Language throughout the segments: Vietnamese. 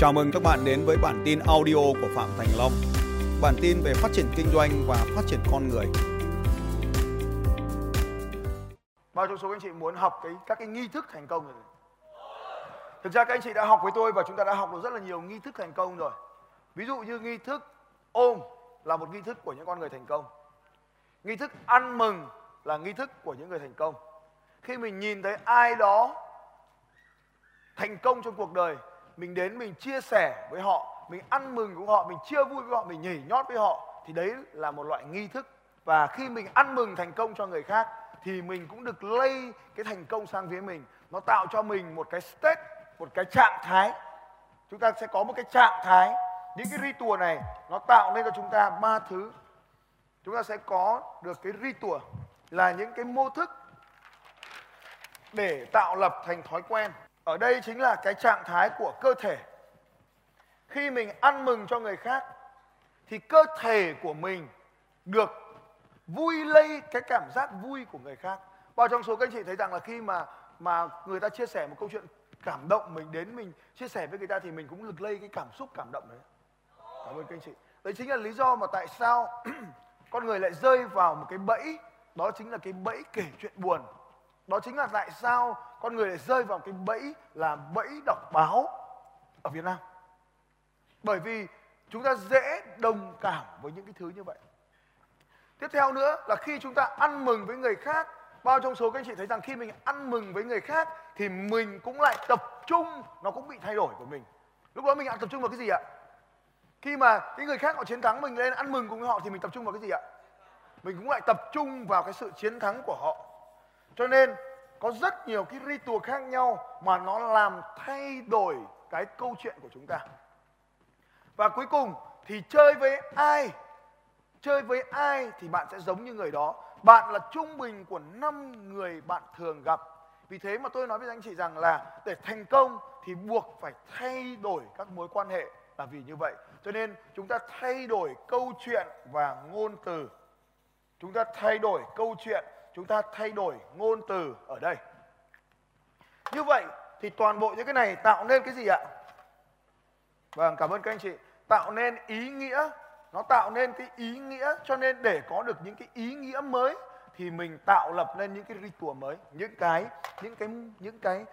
Chào mừng các bạn đến với bản tin audio của Phạm Thành Long. Bản tin về phát triển kinh doanh và phát triển con người. Bao trong số anh chị muốn học cái các cái nghi thức thành công rồi? Thực ra các anh chị đã học với tôi và chúng ta đã học được rất là nhiều nghi thức thành công rồi. Ví dụ như nghi thức ôm là một nghi thức của những con người thành công. Nghi thức ăn mừng là nghi thức của những người thành công. Khi mình nhìn thấy ai đó thành công trong cuộc đời, mình đến mình chia sẻ với họ, mình ăn mừng với họ, mình chia vui với họ, mình nhảy nhót với họ thì đấy là một loại nghi thức. Và khi mình ăn mừng thành công cho người khác thì mình cũng được lây cái thành công sang phía mình. Nó tạo cho mình một cái state, một cái trạng thái. Chúng ta sẽ có một cái trạng thái. Những cái ritual này nó tạo nên cho chúng ta ba thứ. Chúng ta sẽ có được cái ritual là những cái mô thức để tạo lập thành thói quen. Ở đây chính là cái trạng thái của cơ thể. Khi mình ăn mừng cho người khác, thì cơ thể của mình được vui lây cái cảm giác vui của người khác. Bao trong số các anh chị thấy rằng là khi mà mà người ta chia sẻ một câu chuyện cảm động mình đến mình chia sẻ với người ta thì mình cũng được lây cái cảm xúc, cảm động đấy. Cảm ơn các anh chị. Đấy chính là lý do mà tại sao con người lại rơi vào một cái bẫy, đó chính là cái bẫy kể chuyện buồn đó chính là tại sao con người lại rơi vào cái bẫy là bẫy đọc báo ở Việt Nam. Bởi vì chúng ta dễ đồng cảm với những cái thứ như vậy. Tiếp theo nữa là khi chúng ta ăn mừng với người khác, bao trong số các anh chị thấy rằng khi mình ăn mừng với người khác thì mình cũng lại tập trung, nó cũng bị thay đổi của mình. Lúc đó mình lại tập trung vào cái gì ạ? Khi mà cái người khác họ chiến thắng mình lên ăn mừng cùng với họ thì mình tập trung vào cái gì ạ? Mình cũng lại tập trung vào cái sự chiến thắng của họ cho nên, có rất nhiều cái ritual khác nhau mà nó làm thay đổi cái câu chuyện của chúng ta. Và cuối cùng thì chơi với ai? Chơi với ai thì bạn sẽ giống như người đó. Bạn là trung bình của năm người bạn thường gặp. Vì thế mà tôi nói với anh chị rằng là để thành công thì buộc phải thay đổi các mối quan hệ là vì như vậy. Cho nên chúng ta thay đổi câu chuyện và ngôn từ. Chúng ta thay đổi câu chuyện chúng ta thay đổi ngôn từ ở đây. Như vậy thì toàn bộ những cái này tạo nên cái gì ạ? Vâng cảm ơn các anh chị. Tạo nên ý nghĩa. Nó tạo nên cái ý nghĩa, cho nên để có được những cái ý nghĩa mới thì mình tạo lập nên những cái ritual mới, những cái những cái những cái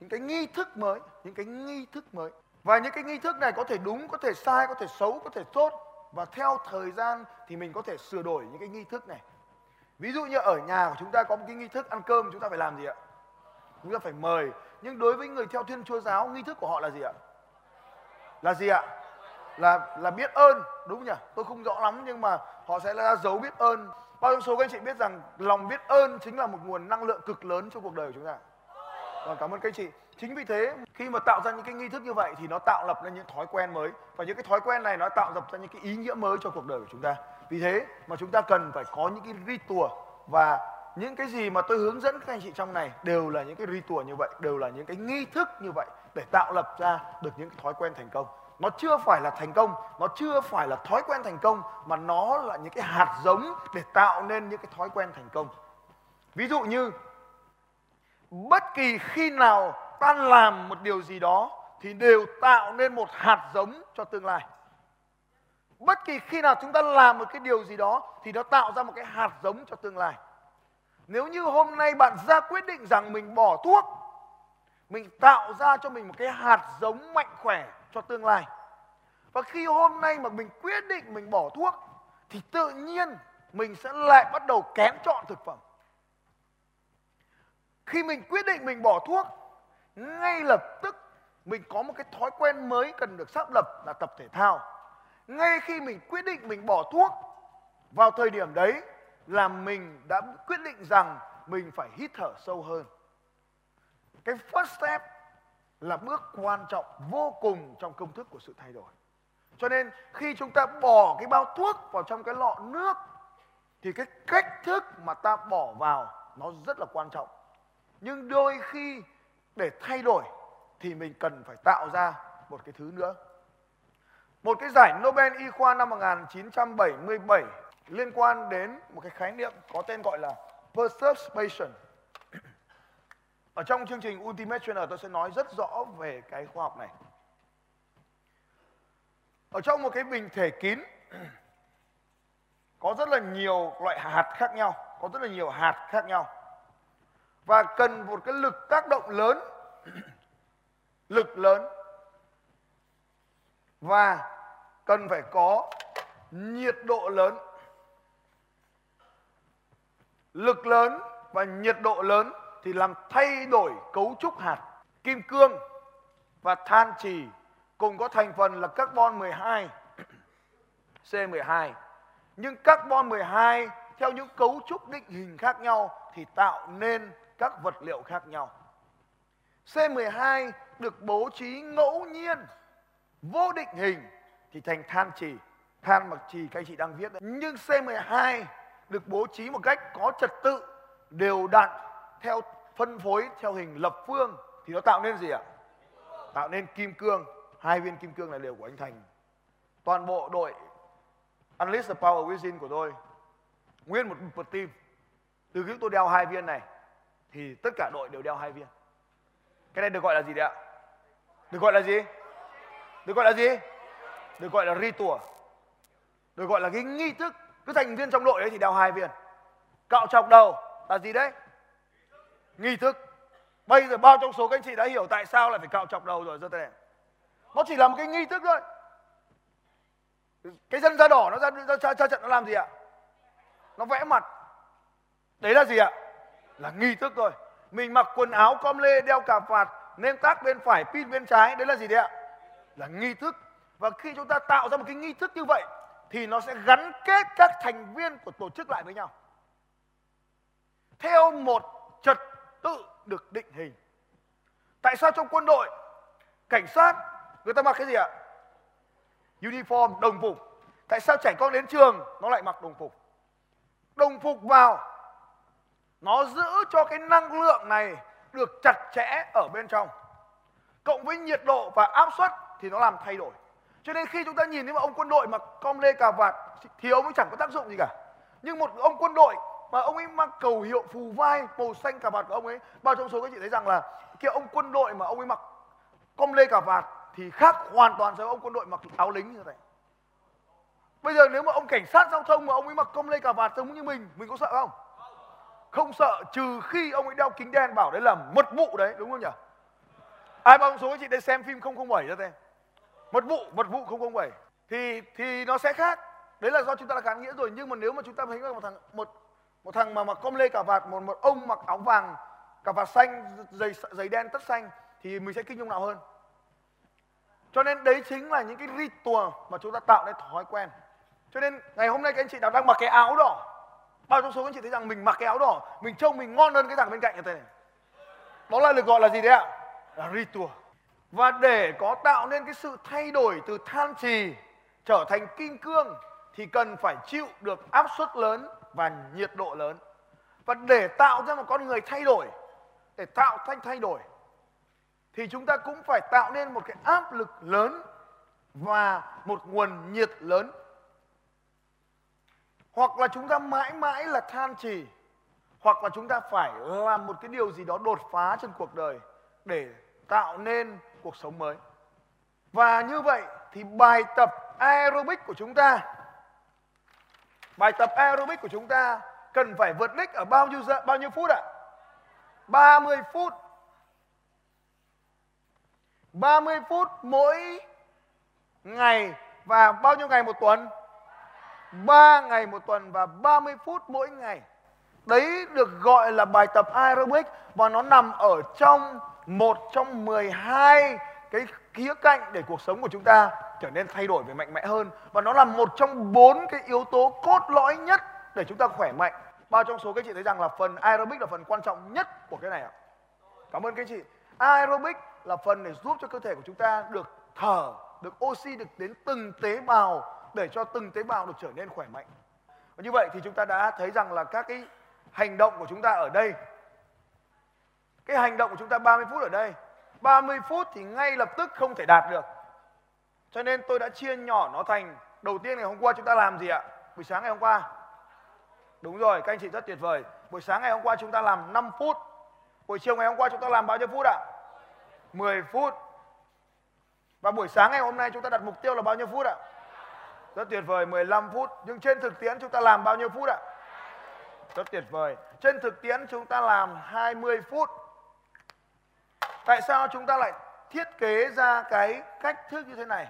những cái nghi thức mới, những cái nghi thức mới. Và những cái nghi thức này có thể đúng, có thể sai, có thể xấu, có thể tốt. Và theo thời gian thì mình có thể sửa đổi những cái nghi thức này ví dụ như ở nhà của chúng ta có một cái nghi thức ăn cơm chúng ta phải làm gì ạ? Chúng ta phải mời. Nhưng đối với người theo thiên chúa giáo nghi thức của họ là gì ạ? Là gì ạ? Là là biết ơn đúng nhỉ? Tôi không rõ lắm nhưng mà họ sẽ là dấu biết ơn. Bao nhiêu số các anh chị biết rằng lòng biết ơn chính là một nguồn năng lượng cực lớn trong cuộc đời của chúng ta? Vâng, cảm ơn các anh chị. Chính vì thế khi mà tạo ra những cái nghi thức như vậy thì nó tạo lập ra những thói quen mới và những cái thói quen này nó tạo lập ra những cái ý nghĩa mới cho cuộc đời của chúng ta. Vì thế mà chúng ta cần phải có những cái ritual và những cái gì mà tôi hướng dẫn các anh chị trong này đều là những cái ritual như vậy, đều là những cái nghi thức như vậy để tạo lập ra được những thói quen thành công. Nó chưa phải là thành công, nó chưa phải là thói quen thành công mà nó là những cái hạt giống để tạo nên những cái thói quen thành công. Ví dụ như bất kỳ khi nào ta làm một điều gì đó thì đều tạo nên một hạt giống cho tương lai. Bất kỳ khi nào chúng ta làm một cái điều gì đó thì nó tạo ra một cái hạt giống cho tương lai. Nếu như hôm nay bạn ra quyết định rằng mình bỏ thuốc, mình tạo ra cho mình một cái hạt giống mạnh khỏe cho tương lai, và khi hôm nay mà mình quyết định mình bỏ thuốc, thì tự nhiên mình sẽ lại bắt đầu kén chọn thực phẩm. Khi mình quyết định mình bỏ thuốc ngay lập tức, mình có một cái thói quen mới cần được xác lập là tập thể thao. Ngay khi mình quyết định mình bỏ thuốc, vào thời điểm đấy là mình đã quyết định rằng mình phải hít thở sâu hơn. Cái first step là bước quan trọng vô cùng trong công thức của sự thay đổi. Cho nên khi chúng ta bỏ cái bao thuốc vào trong cái lọ nước, thì cái cách thức mà ta bỏ vào nó rất là quan trọng. Nhưng đôi khi để thay đổi thì mình cần phải tạo ra một cái thứ nữa. Một cái giải Nobel y khoa năm 1977 liên quan đến một cái khái niệm có tên gọi là perception. Ở trong chương trình Ultimate Trainer tôi sẽ nói rất rõ về cái khoa học này. ở trong một cái bình thể kín, có rất là nhiều loại hạt khác nhau, có rất là nhiều hạt khác nhau và cần một cái lực tác động lớn, lực lớn. Và cần phải có nhiệt độ lớn. Lực lớn và nhiệt độ lớn thì làm thay đổi cấu trúc hạt. Kim cương và than trì cùng có thành phần là carbon 12 C12 nhưng carbon 12 theo những cấu trúc định hình khác nhau thì tạo nên các vật liệu khác nhau. C12 được bố trí ngẫu nhiên vô định hình thì thành than trì. Than mặc trì các anh chị đang viết đấy. Nhưng C12 được bố trí một cách có trật tự đều đặn theo phân phối theo hình lập phương. Thì nó tạo nên gì ạ? Tạo nên kim cương. Hai viên kim cương này đều của anh thành. Toàn bộ đội Unleash the Power Within của tôi. Nguyên một, một team. Từ khi tôi đeo hai viên này thì tất cả đội đều đeo hai viên. Cái này được gọi là gì đấy ạ? Được gọi là gì? Được gọi là gì? Được gọi là ritual được gọi là cái nghi thức cứ thành viên trong đội ấy thì đeo hai viên. Cạo trọc đầu là gì đấy? Nghi thức. Bây giờ bao trong số các anh chị đã hiểu tại sao lại phải cạo trọc đầu rồi giơ tay nó chỉ là một cái nghi thức thôi. Cái dân da đỏ nó ra, ra, ra, ra trận nó làm gì ạ? Nó vẽ mặt. Đấy là gì ạ? Là nghi thức thôi. Mình mặc quần áo com lê, đeo cà vạt nên tác bên phải, pin bên trái, đấy là gì đấy ạ? Là nghi thức. Và khi chúng ta tạo ra một cái nghi thức như vậy, thì nó sẽ gắn kết các thành viên của tổ chức lại với nhau. Theo một trật tự được định hình. Tại sao trong quân đội, cảnh sát, người ta mặc cái gì ạ? Uniform, đồng phục. Tại sao trẻ con đến trường, nó lại mặc đồng phục? Đồng phục vào nó giữ cho cái năng lượng này được chặt chẽ ở bên trong. Cộng với nhiệt độ và áp suất thì nó làm thay đổi. Cho nên khi chúng ta nhìn thấy một ông quân đội mặc com lê cà vạt thì ông ấy chẳng có tác dụng gì cả. Nhưng một ông quân đội mà ông ấy mang cầu hiệu phù vai màu xanh cà vạt của ông ấy, bao trong số các chị thấy rằng là cái ông quân đội mà ông ấy mặc com lê cà vạt thì khác hoàn toàn so với ông quân đội mặc áo lính như thế. Này bây giờ nếu mà ông cảnh sát giao thông mà ông ấy mặc com lê cà vạt giống như mình mình có sợ không? Không sợ, trừ khi ông ấy đeo kính đen bảo đấy là mật vụ đấy, đúng không nhỉ? Ai bao số chị đây xem phim 007 ra đây mật vụ mật vụ 007 thì thì nó sẽ khác. Đấy là do chúng ta là gắn nghĩa rồi. Nhưng mà nếu mà chúng ta thấy một thằng, một một thằng mà mặc com lê cà vạt, một một ông mặc áo vàng, cà vạt xanh, giày giày đen tất xanh, thì mình sẽ kinh nhung nào hơn? Cho nên đấy chính là những cái ritual mà chúng ta tạo nên thói quen. Cho nên ngày hôm nay các anh chị nào đang mặc cái áo đỏ bao trong số các anh chị thấy rằng mình mặc cái áo đỏ, mình trông mình ngon hơn cái thằng bên cạnh như thế này? Đó là được gọi là gì đấy ạ? Là ritual. Và để có tạo nên cái sự thay đổi từ than trì trở thành kim cương thì cần phải chịu được áp suất lớn và nhiệt độ lớn. Và để tạo ra một con người thay đổi, để tạo thành thay đổi, thì chúng ta cũng phải tạo nên một cái áp lực lớn và một nguồn nhiệt lớn hoặc là chúng ta mãi mãi là than trì hoặc là chúng ta phải làm một cái điều gì đó đột phá trên cuộc đời để tạo nên cuộc sống mới và như vậy thì bài tập aerobic của chúng ta bài tập aerobic của chúng ta cần phải vượt đích ở bao nhiêu giờ, bao nhiêu phút ạ? À? 30 phút. 30 phút mỗi ngày và bao nhiêu ngày một tuần? 3 ngày một tuần và 30 phút mỗi ngày. Đấy được gọi là bài tập aerobic và nó nằm ở trong một trong 12 cái khía cạnh để cuộc sống của chúng ta trở nên thay đổi về mạnh mẽ hơn. Và nó là một trong bốn cái yếu tố cốt lõi nhất để chúng ta khỏe mạnh. Bao trong số các chị thấy rằng là phần aerobic là phần quan trọng nhất của cái này ạ. Cảm ơn các chị. Aerobic là phần để giúp cho cơ thể của chúng ta được thở, được oxy, được đến từng tế bào để cho từng tế bào được trở nên khỏe mạnh. Và như vậy thì chúng ta đã thấy rằng là các cái hành động của chúng ta ở đây, cái hành động của chúng ta 30 phút ở đây 30 phút thì ngay lập tức không thể đạt được. Cho nên tôi đã chia nhỏ nó thành, đầu tiên ngày hôm qua chúng ta làm gì ạ? Buổi sáng ngày hôm qua. Đúng rồi, các anh chị rất tuyệt vời. Buổi sáng ngày hôm qua chúng ta làm 5 phút. Buổi chiều ngày hôm qua chúng ta làm bao nhiêu phút ạ? 10 phút. Và buổi sáng ngày hôm nay chúng ta đặt mục tiêu là bao nhiêu phút ạ? Rất tuyệt vời, 15 phút. Nhưng trên thực tiễn chúng ta làm bao nhiêu phút ạ? Rất tuyệt vời. Trên thực tiễn chúng ta làm 20 phút. Tại sao chúng ta lại thiết kế ra cái cách thức như thế này?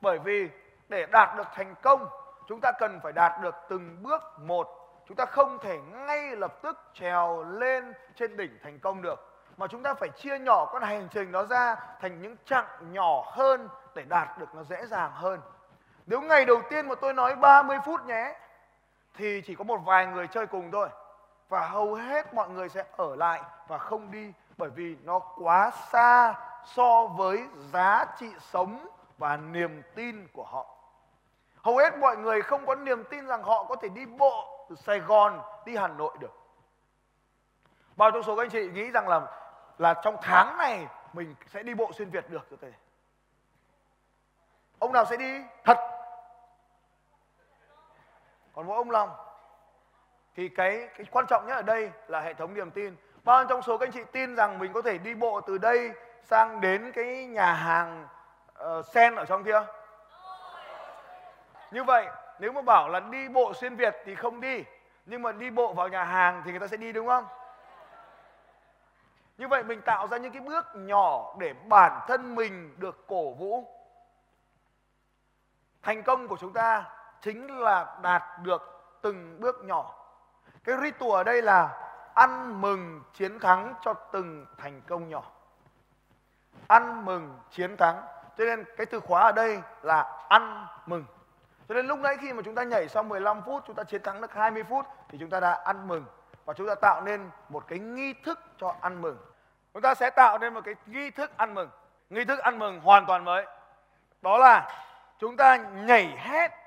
Bởi vì để đạt được thành công, chúng ta cần phải đạt được từng bước một. Chúng ta không thể ngay lập tức trèo lên trên đỉnh thành công được mà chúng ta phải chia nhỏ con hành trình đó ra thành những chặng nhỏ hơn để đạt được nó dễ dàng hơn. Nếu ngày đầu tiên mà tôi nói 30 phút nhé, thì chỉ có một vài người chơi cùng thôi và hầu hết mọi người sẽ ở lại và không đi, bởi vì nó quá xa so với giá trị sống và niềm tin của họ. Hầu hết mọi người không có niềm tin rằng họ có thể đi bộ từ Sài Gòn đi Hà Nội được. Bao trong số các anh chị nghĩ rằng là là trong tháng này mình sẽ đi bộ xuyên Việt được cho. Ông nào sẽ đi? Thật. Còn mỗi ông Long thì cái cái quan trọng nhất ở đây là hệ thống niềm tin. Bao trong số các anh chị tin rằng mình có thể đi bộ từ đây sang đến cái nhà hàng uh, sen ở trong kia? Như vậy nếu mà bảo là đi bộ xuyên Việt thì không đi nhưng mà đi bộ vào nhà hàng thì người ta sẽ đi đúng không? Như vậy mình tạo ra những cái bước nhỏ để bản thân mình được cổ vũ. Thành công của chúng ta chính là đạt được từng bước nhỏ. Cái ritual ở đây là ăn mừng chiến thắng cho từng thành công nhỏ. Ăn mừng chiến thắng. Cho nên cái từ khóa ở đây là ăn mừng. Cho nên lúc nãy khi mà chúng ta nhảy sau 15 phút, chúng ta chiến thắng được 20 phút thì chúng ta đã ăn mừng và chúng ta tạo nên một cái nghi thức cho ăn mừng. Chúng ta sẽ tạo nên một cái nghi thức ăn mừng. Nghi thức ăn mừng hoàn toàn mới. Đó là chúng ta nhảy hết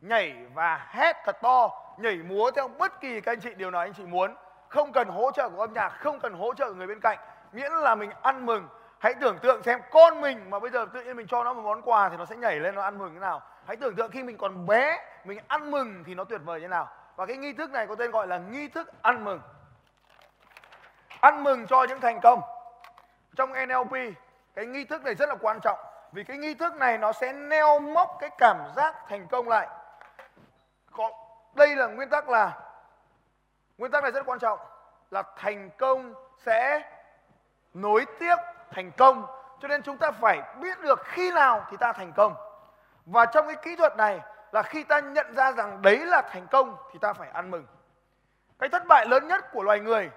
nhảy và hét thật to, nhảy múa theo bất kỳ các anh chị điều nào anh chị muốn. Không cần hỗ trợ của âm nhạc, không cần hỗ trợ của người bên cạnh. Miễn là mình ăn mừng. Hãy tưởng tượng xem con mình mà bây giờ tự nhiên mình cho nó một món quà thì nó sẽ nhảy lên nó ăn mừng thế nào. Hãy tưởng tượng khi mình còn bé, mình ăn mừng thì nó tuyệt vời như nào. Và cái nghi thức này có tên gọi là nghi thức ăn mừng ăn mừng cho những thành công trong NLP cái nghi thức này rất là quan trọng vì cái nghi thức này nó sẽ neo mốc cái cảm giác thành công lại có đây là nguyên tắc là, nguyên tắc này rất quan trọng, là thành công sẽ nối tiếp thành công. Cho nên chúng ta phải biết được khi nào thì ta thành công. Và trong cái kỹ thuật này là khi ta nhận ra rằng đấy là thành công thì ta phải ăn mừng. Cái thất bại lớn nhất của loài người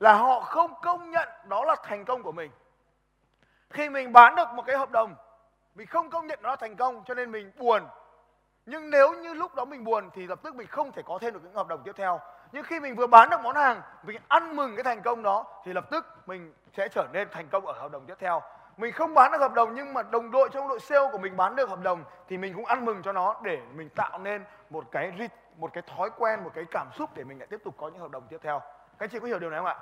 là họ không công nhận đó là thành công của mình. Khi mình bán được một cái hợp đồng, mình không công nhận nó là thành công, cho nên mình buồn nhưng nếu như lúc đó mình buồn thì lập tức mình không thể có thêm được những hợp đồng tiếp theo. Nhưng khi mình vừa bán được món hàng mình ăn mừng cái thành công đó thì lập tức mình sẽ trở nên thành công ở hợp đồng tiếp theo. Mình không bán được hợp đồng nhưng mà đồng đội trong đội sale của mình bán được hợp đồng thì mình cũng ăn mừng cho nó để mình tạo nên một cái một cái thói quen một cái cảm xúc để mình lại tiếp tục có những hợp đồng tiếp theo. Các anh chị có hiểu điều này không ạ?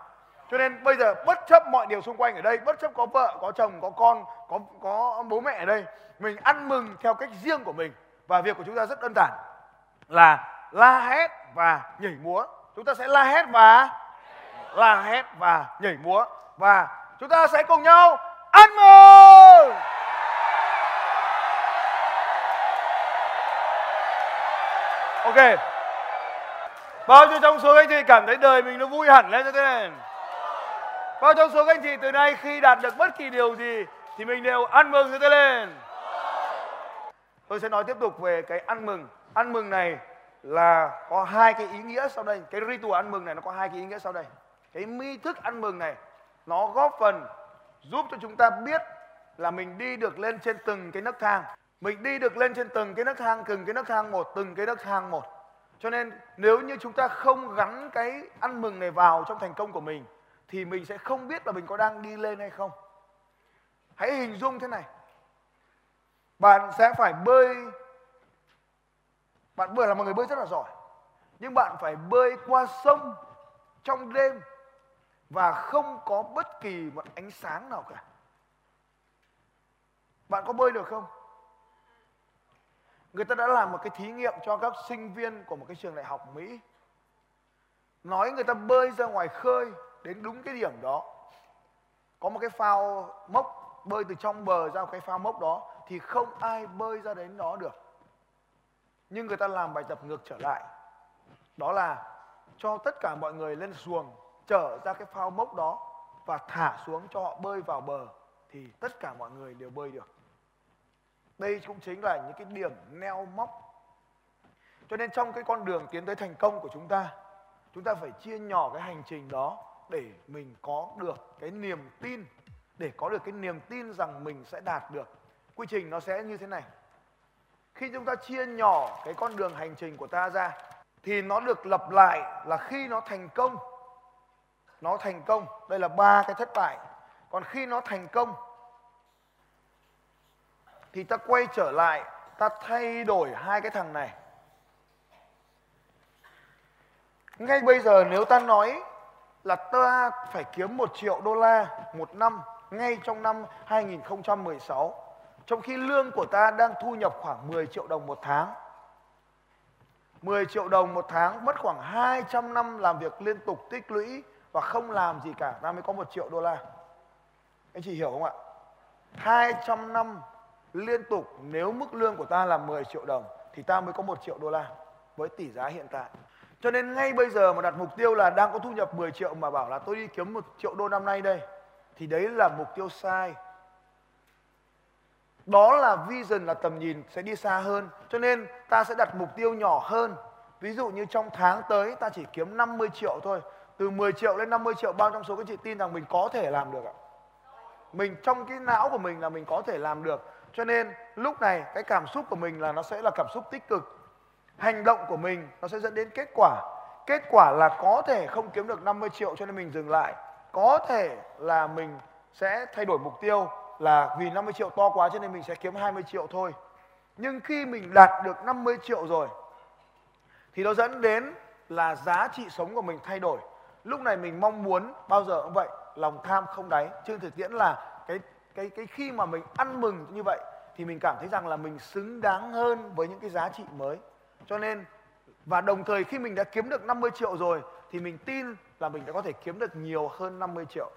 Cho nên bây giờ bất chấp mọi điều xung quanh ở đây, bất chấp có vợ, có chồng, có con, có có bố mẹ ở đây, mình ăn mừng theo cách riêng của mình và việc của chúng ta rất đơn giản là la hét và nhảy múa. Chúng ta sẽ la hét và la hét và nhảy múa và chúng ta sẽ cùng nhau ăn mừng. Ok. Bao nhiêu trong số anh chị cảm thấy đời mình nó vui hẳn lên cho thế này? Bao trong số các anh chị từ nay khi đạt được bất kỳ điều gì thì mình đều ăn mừng như thế lên. Tôi sẽ nói tiếp tục về cái ăn mừng. Ăn mừng này là có hai cái ý nghĩa sau đây. Cái ritual ăn mừng này nó có hai cái ý nghĩa sau đây. Cái mi thức ăn mừng này nó góp phần giúp cho chúng ta biết là mình đi được lên trên từng cái nấc thang. Mình đi được lên trên từng cái nấc thang, từng cái nấc thang một, từng cái nấc thang một. Cho nên nếu như chúng ta không gắn cái ăn mừng này vào trong thành công của mình thì mình sẽ không biết là mình có đang đi lên hay không. Hãy hình dung thế này. Bạn sẽ phải bơi bạn bơi là một người bơi rất là giỏi. Nhưng bạn phải bơi qua sông trong đêm và không có bất kỳ một ánh sáng nào cả. Bạn có bơi được không? Người ta đã làm một cái thí nghiệm cho các sinh viên của một cái trường đại học Mỹ. Nói người ta bơi ra ngoài khơi đến đúng cái điểm đó. Có một cái phao mốc bơi từ trong bờ ra một cái phao mốc đó thì không ai bơi ra đến đó được. Nhưng người ta làm bài tập ngược trở lại. Đó là cho tất cả mọi người lên xuồng trở ra cái phao mốc đó và thả xuống cho họ bơi vào bờ thì tất cả mọi người đều bơi được. Đây cũng chính là những cái điểm neo móc cho nên trong cái con đường tiến tới thành công của chúng ta chúng ta phải chia nhỏ cái hành trình đó để mình có được cái niềm tin, để có được cái niềm tin rằng mình sẽ đạt được quy trình nó sẽ như thế này. Khi chúng ta chia nhỏ cái con đường hành trình của ta ra, thì nó được lặp lại là khi nó thành công. Nó thành công. Đây là ba cái thất bại. Còn khi nó thành công, thì ta quay trở lại, ta thay đổi hai cái thằng này. Ngay bây giờ nếu ta nói là ta phải kiếm một triệu đô la một năm ngay trong năm 2016 trong khi lương của ta đang thu nhập khoảng 10 triệu đồng một tháng. 10 triệu đồng một tháng, mất khoảng 200 năm làm việc liên tục, tích lũy và không làm gì cả. Ta mới có một triệu đô la. Anh chị hiểu không ạ? 200 năm liên tục, nếu mức lương của ta là 10 triệu đồng, thì ta mới có một triệu đô la với tỷ giá hiện tại. Cho nên ngay bây giờ mà đặt mục tiêu là đang có thu nhập 10 triệu mà bảo là tôi đi kiếm một triệu đô năm nay đây, thì đấy là mục tiêu sai đó là vision là tầm nhìn sẽ đi xa hơn, cho nên ta sẽ đặt mục tiêu nhỏ hơn. Ví dụ như trong tháng tới, ta chỉ kiếm 50 triệu thôi. Từ 10 triệu lên 50 triệu, bao trong số các chị tin rằng mình có thể làm được ạ? Mình, trong cái não của mình là mình có thể làm được. Cho nên, lúc này, cái cảm xúc của mình là nó sẽ là cảm xúc tích cực. Hành động của mình nó sẽ dẫn đến kết quả. Kết quả là có thể không kiếm được 50 triệu cho nên mình dừng lại. Có thể là mình sẽ thay đổi mục tiêu là vì 50 triệu to quá cho nên mình sẽ kiếm 20 triệu thôi. Nhưng khi mình đạt được 50 triệu rồi, thì nó dẫn đến là giá trị sống của mình thay đổi. Lúc này mình mong muốn, bao giờ cũng vậy, lòng tham không đáy. Trên thực tiễn là cái cái cái khi mà mình ăn mừng như vậy, thì mình cảm thấy rằng là mình xứng đáng hơn với những cái giá trị mới. Cho nên, và đồng thời khi mình đã kiếm được 50 triệu rồi, thì mình tin là mình đã có thể kiếm được nhiều hơn 50 triệu.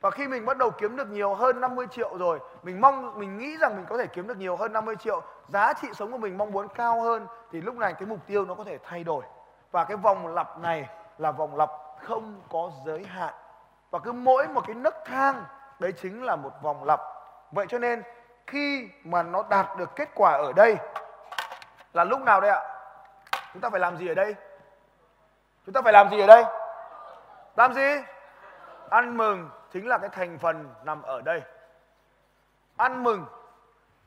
Và khi mình bắt đầu kiếm được nhiều hơn 50 triệu rồi, mình mong mình nghĩ rằng mình có thể kiếm được nhiều hơn 50 triệu, giá trị sống của mình mong muốn cao hơn thì lúc này cái mục tiêu nó có thể thay đổi. Và cái vòng lặp này là vòng lặp không có giới hạn. Và cứ mỗi một cái nấc thang đấy chính là một vòng lặp. Vậy cho nên khi mà nó đạt được kết quả ở đây là lúc nào đây ạ? Chúng ta phải làm gì ở đây? Chúng ta phải làm gì ở đây? Làm gì? Ăn mừng chính là cái thành phần nằm ở đây. Ăn mừng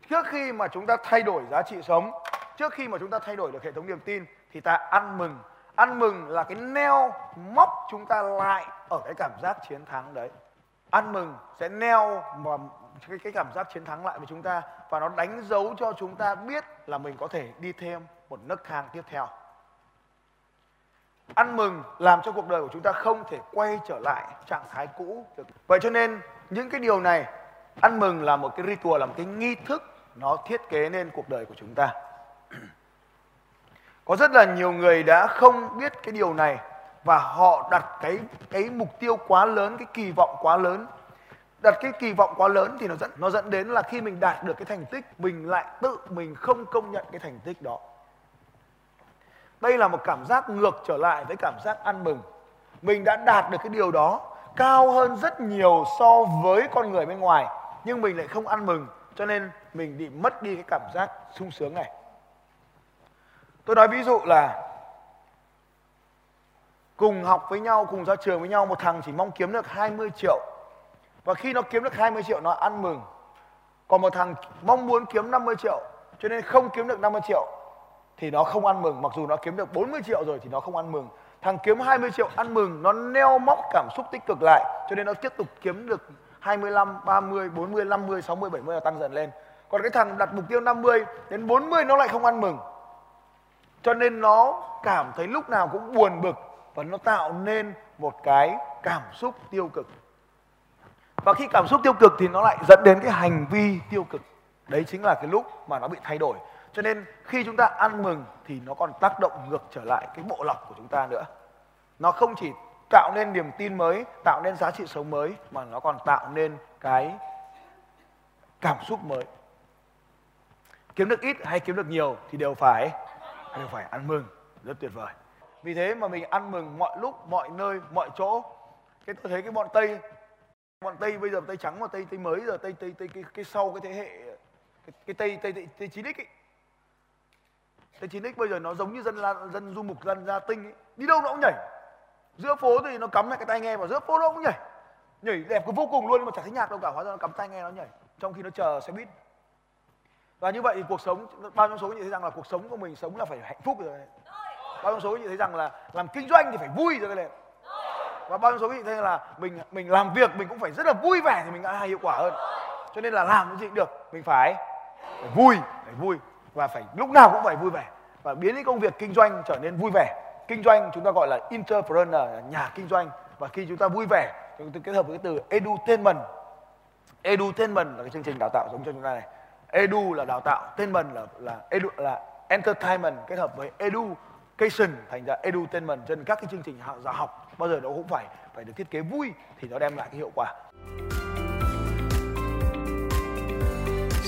trước khi mà chúng ta thay đổi giá trị sống, trước khi mà chúng ta thay đổi được hệ thống niềm tin thì ta ăn mừng. Ăn mừng là cái neo móc chúng ta lại ở cái cảm giác chiến thắng đấy. Ăn mừng sẽ neo mà cái, cái cảm giác chiến thắng lại với chúng ta và nó đánh dấu cho chúng ta biết là mình có thể đi thêm một nấc thang tiếp theo ăn mừng làm cho cuộc đời của chúng ta không thể quay trở lại trạng thái cũ được. Vậy cho nên, những cái điều này, ăn mừng là một cái ritual, là một cái nghi thức, nó thiết kế nên cuộc đời của chúng ta. Có rất là nhiều người đã không biết cái điều này và họ đặt cái cái mục tiêu quá lớn, cái kỳ vọng quá lớn. Đặt cái kỳ vọng quá lớn thì nó dẫn nó dẫn đến là khi mình đạt được cái thành tích, mình lại tự mình không công nhận cái thành tích đó đây là một cảm giác ngược trở lại với cảm giác ăn mừng. Mình đã đạt được cái điều đó cao hơn rất nhiều so với con người bên ngoài, nhưng mình lại không ăn mừng, cho nên mình bị mất đi cái cảm giác sung sướng này. Tôi nói ví dụ là cùng học với nhau, cùng ra trường với nhau, một thằng chỉ mong kiếm được 20 triệu. Và khi nó kiếm được 20 triệu, nó ăn mừng. Còn một thằng mong muốn kiếm 50 triệu, cho nên không kiếm được 50 triệu thì nó không ăn mừng. Mặc dù nó kiếm được 40 triệu rồi thì nó không ăn mừng. Thằng kiếm 20 triệu ăn mừng nó neo móc cảm xúc tích cực lại cho nên nó tiếp tục kiếm được 25, 30, 40, 50, 60, 70 là tăng dần lên. Còn cái thằng đặt mục tiêu 50 đến 40 nó lại không ăn mừng. Cho nên nó cảm thấy lúc nào cũng buồn bực và nó tạo nên một cái cảm xúc tiêu cực. Và khi cảm xúc tiêu cực thì nó lại dẫn đến cái hành vi tiêu cực. Đấy chính là cái lúc mà nó bị thay đổi cho nên khi chúng ta ăn mừng thì nó còn tác động ngược trở lại cái bộ lọc của chúng ta nữa. Nó không chỉ tạo nên niềm tin mới tạo nên giá trị sống mới mà nó còn tạo nên cái cảm xúc mới. Kiếm được ít hay kiếm được nhiều thì đều phải đều phải ăn mừng. Rất tuyệt vời. Vì thế mà mình ăn mừng mọi lúc mọi nơi mọi chỗ. Cái tôi thấy cái bọn tây bọn tây bây giờ tây trắng và tây tây mới giờ tây tây tây cái, cái sau cái thế hệ cái, cái tây tây tây, tây chín ấy thế 9x bây giờ nó giống như dân la, dân du mục dân gia tinh ấy. đi đâu nó cũng nhảy. Giữa phố thì nó cắm lại cái tai nghe vào giữa phố nó cũng nhảy. Nhảy đẹp vô cùng luôn nhưng mà chẳng thấy nhạc đâu cả hóa ra nó cắm tai nghe nó nhảy trong khi nó chờ xe buýt. Và như vậy thì cuộc sống bao nhiêu số như thấy rằng là cuộc sống của mình sống là phải hạnh phúc rồi. Bao nhiêu số như thấy rằng là làm kinh doanh thì phải vui rồi này và bao nhiêu số như thấy là mình mình làm việc mình cũng phải rất là vui vẻ thì mình đã hiệu quả hơn. Cho nên là làm cái gì cũng được mình phải, phải vui phải vui và phải lúc nào cũng phải vui vẻ. Và biến cái công việc kinh doanh trở nên vui vẻ. Kinh doanh chúng ta gọi là entrepreneur nhà kinh doanh. Và khi chúng ta vui vẻ, chúng ta kết hợp với cái từ edutainment. Edutainment là cái chương trình đào tạo giống cho chúng ta này. Edu là đào tạo, tainment là là edu, là entertainment kết hợp với education thành ra edutainment. Cho nên các cái chương trình giáo học bao giờ nó cũng phải phải được thiết kế vui thì nó đem lại cái hiệu quả.